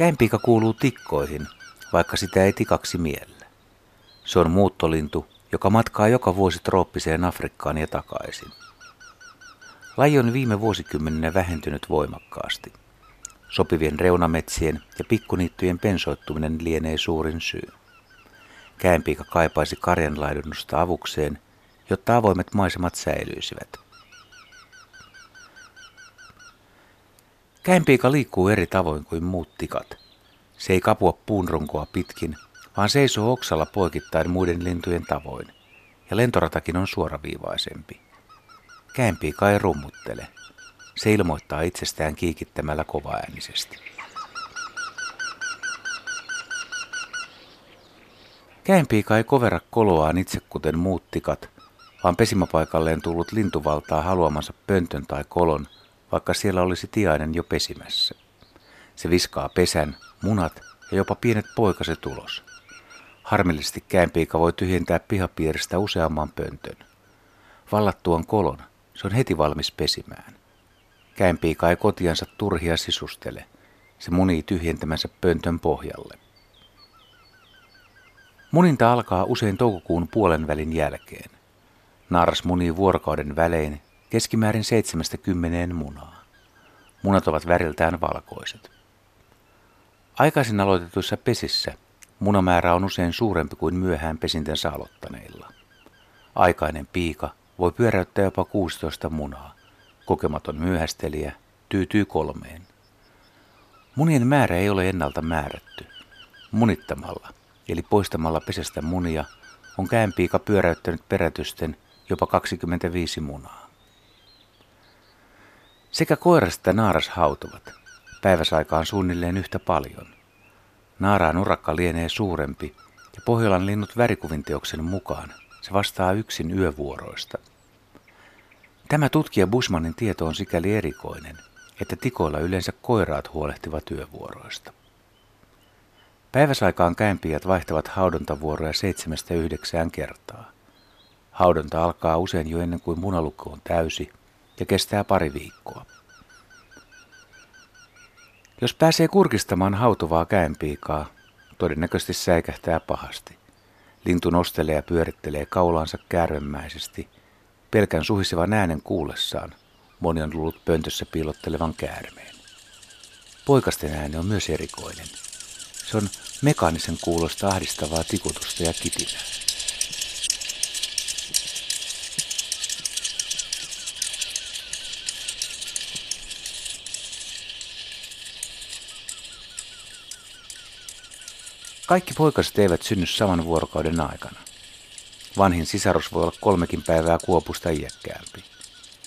Käimpiika kuuluu tikkoihin, vaikka sitä ei tikaksi miellä. Se on muuttolintu, joka matkaa joka vuosi trooppiseen Afrikkaan ja takaisin. Laji on viime vuosikymmeninä vähentynyt voimakkaasti. Sopivien reunametsien ja pikkuniittyjen pensoittuminen lienee suurin syy. Käenpiika kaipaisi karjanlaidunnusta avukseen, jotta avoimet maisemat säilyisivät. Käenpiika liikkuu eri tavoin kuin muut tikat. Se ei kapua puunronkoa pitkin, vaan seisoo oksalla poikittain muiden lintujen tavoin, ja lentoratakin on suoraviivaisempi. Käenpiika ei rummuttele. Se ilmoittaa itsestään kiikittämällä kovaäänisesti. Käenpiika ei kovera koloaan itse kuten muut tikat, vaan pesimäpaikalleen tullut lintu valtaa haluamansa pöntön tai kolon, vaikka siellä olisi tiainen jo pesimässä. Se viskaa pesän, munat ja jopa pienet poikaset ulos. Harmillisesti käenpiika voi tyhjentää pihapiiristä useamman pöntön. Vallattuan kolon se on heti valmis pesimään. Käenpiika ei kotiansa turhia sisustele. Se munii tyhjentämänsä pöntön pohjalle. Muninta alkaa usein toukokuun puolen välin jälkeen. Naaras munii vuorokauden välein keskimäärin 70 munaa. Munat ovat väriltään valkoiset. Aikaisin aloitetuissa pesissä munamäärä on usein suurempi kuin myöhään pesintänsä aloittaneilla. Aikainen piika voi pyöräyttää jopa 16 munaa. Kokematon myöhästelijä tyytyy kolmeen. Munien määrä ei ole ennalta määrätty. Munittamalla, eli poistamalla pesästä munia, on käänpiika pyöräyttänyt perätysten jopa 25 munaa. Sekä koiras että naaras hautuvat. Päiväsaikaan suunnilleen yhtä paljon. Naaraan urakka lienee suurempi ja Pohjolan linnut värikuvinteoksen mukaan se vastaa yksin yövuoroista. Tämä tutkija Busmanin tieto on sikäli erikoinen, että tikoilla yleensä koiraat huolehtivat yövuoroista. Päiväsaikaan käympiät vaihtavat haudontavuoroja seitsemästä yhdeksään kertaa. Haudonta alkaa usein jo ennen kuin munalukko on täysi ja kestää pari viikkoa. Jos pääsee kurkistamaan hautuvaa käenpiikaa, todennäköisesti säikähtää pahasti. Lintu nostelee ja pyörittelee kaulaansa kärvemmäisesti. Pelkän suhisevan äänen kuullessaan moni on luullut pöntössä piilottelevan käärmeen. Poikasten ääni on myös erikoinen. Se on mekaanisen kuulosta ahdistavaa tikutusta ja kitinää. Kaikki poikaset eivät synny saman vuorokauden aikana. Vanhin sisarus voi olla kolmekin päivää kuopusta iäkkäämpi.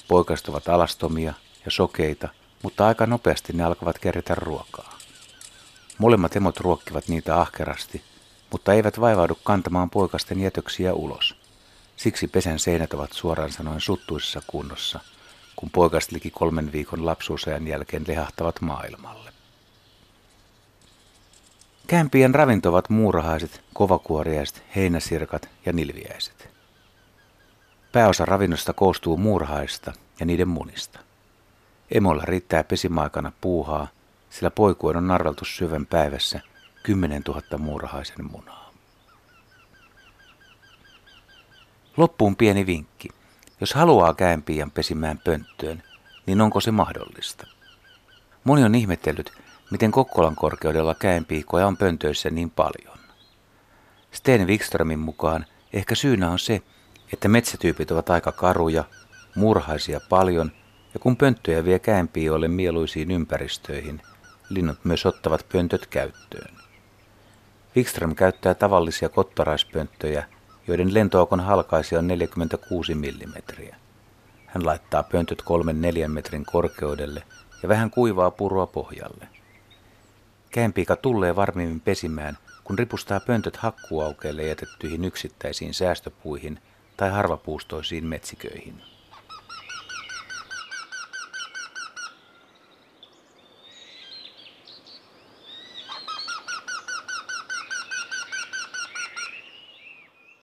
Poikaset ovat alastomia ja sokeita, mutta aika nopeasti ne alkavat kerätä ruokaa. Molemmat emot ruokkivat niitä ahkerasti, mutta eivät vaivaudu kantamaan poikasten jätöksiä ulos. Siksi pesän seinät ovat suoraan sanoen suttuisessa kunnossa, kun poikaset liki kolmen viikon lapsuusajan jälkeen lehahtavat maailmalle. Kämpien ravinto ovat muurahaiset, kovakuoriaiset, heinäsirkat ja nilviäiset. Pääosa ravinnosta koostuu muurahaista ja niiden munista. Emolla riittää pesimaikana puuhaa, sillä poikuen on narveltu syvän päivässä 10 000 muurahaisen munaa. Loppuun pieni vinkki. Jos haluaa käenpiian pesimään pönttöön, niin onko se mahdollista? Moni on ihmetellyt, miten Kokkolan korkeudella käenpiikoja on pöntöissä niin paljon. Sten Wikströmin mukaan ehkä syynä on se, että metsätyypit ovat aika karuja, murhaisia paljon ja kun pönttöjä vie käenpiioille mieluisiin ympäristöihin, linnut myös ottavat pöntöt käyttöön. Wikström käyttää tavallisia kottaraispönttöjä, joiden lentoakon halkaisi on 46 mm. Hän laittaa pöntöt 3-4 metrin korkeudelle ja vähän kuivaa purua pohjalle. Käenpiika tulee varmimmin pesimään, kun ripustaa pöntöt hakkuaukeelle jätettyihin yksittäisiin säästöpuihin tai harvapuustoisiin metsiköihin.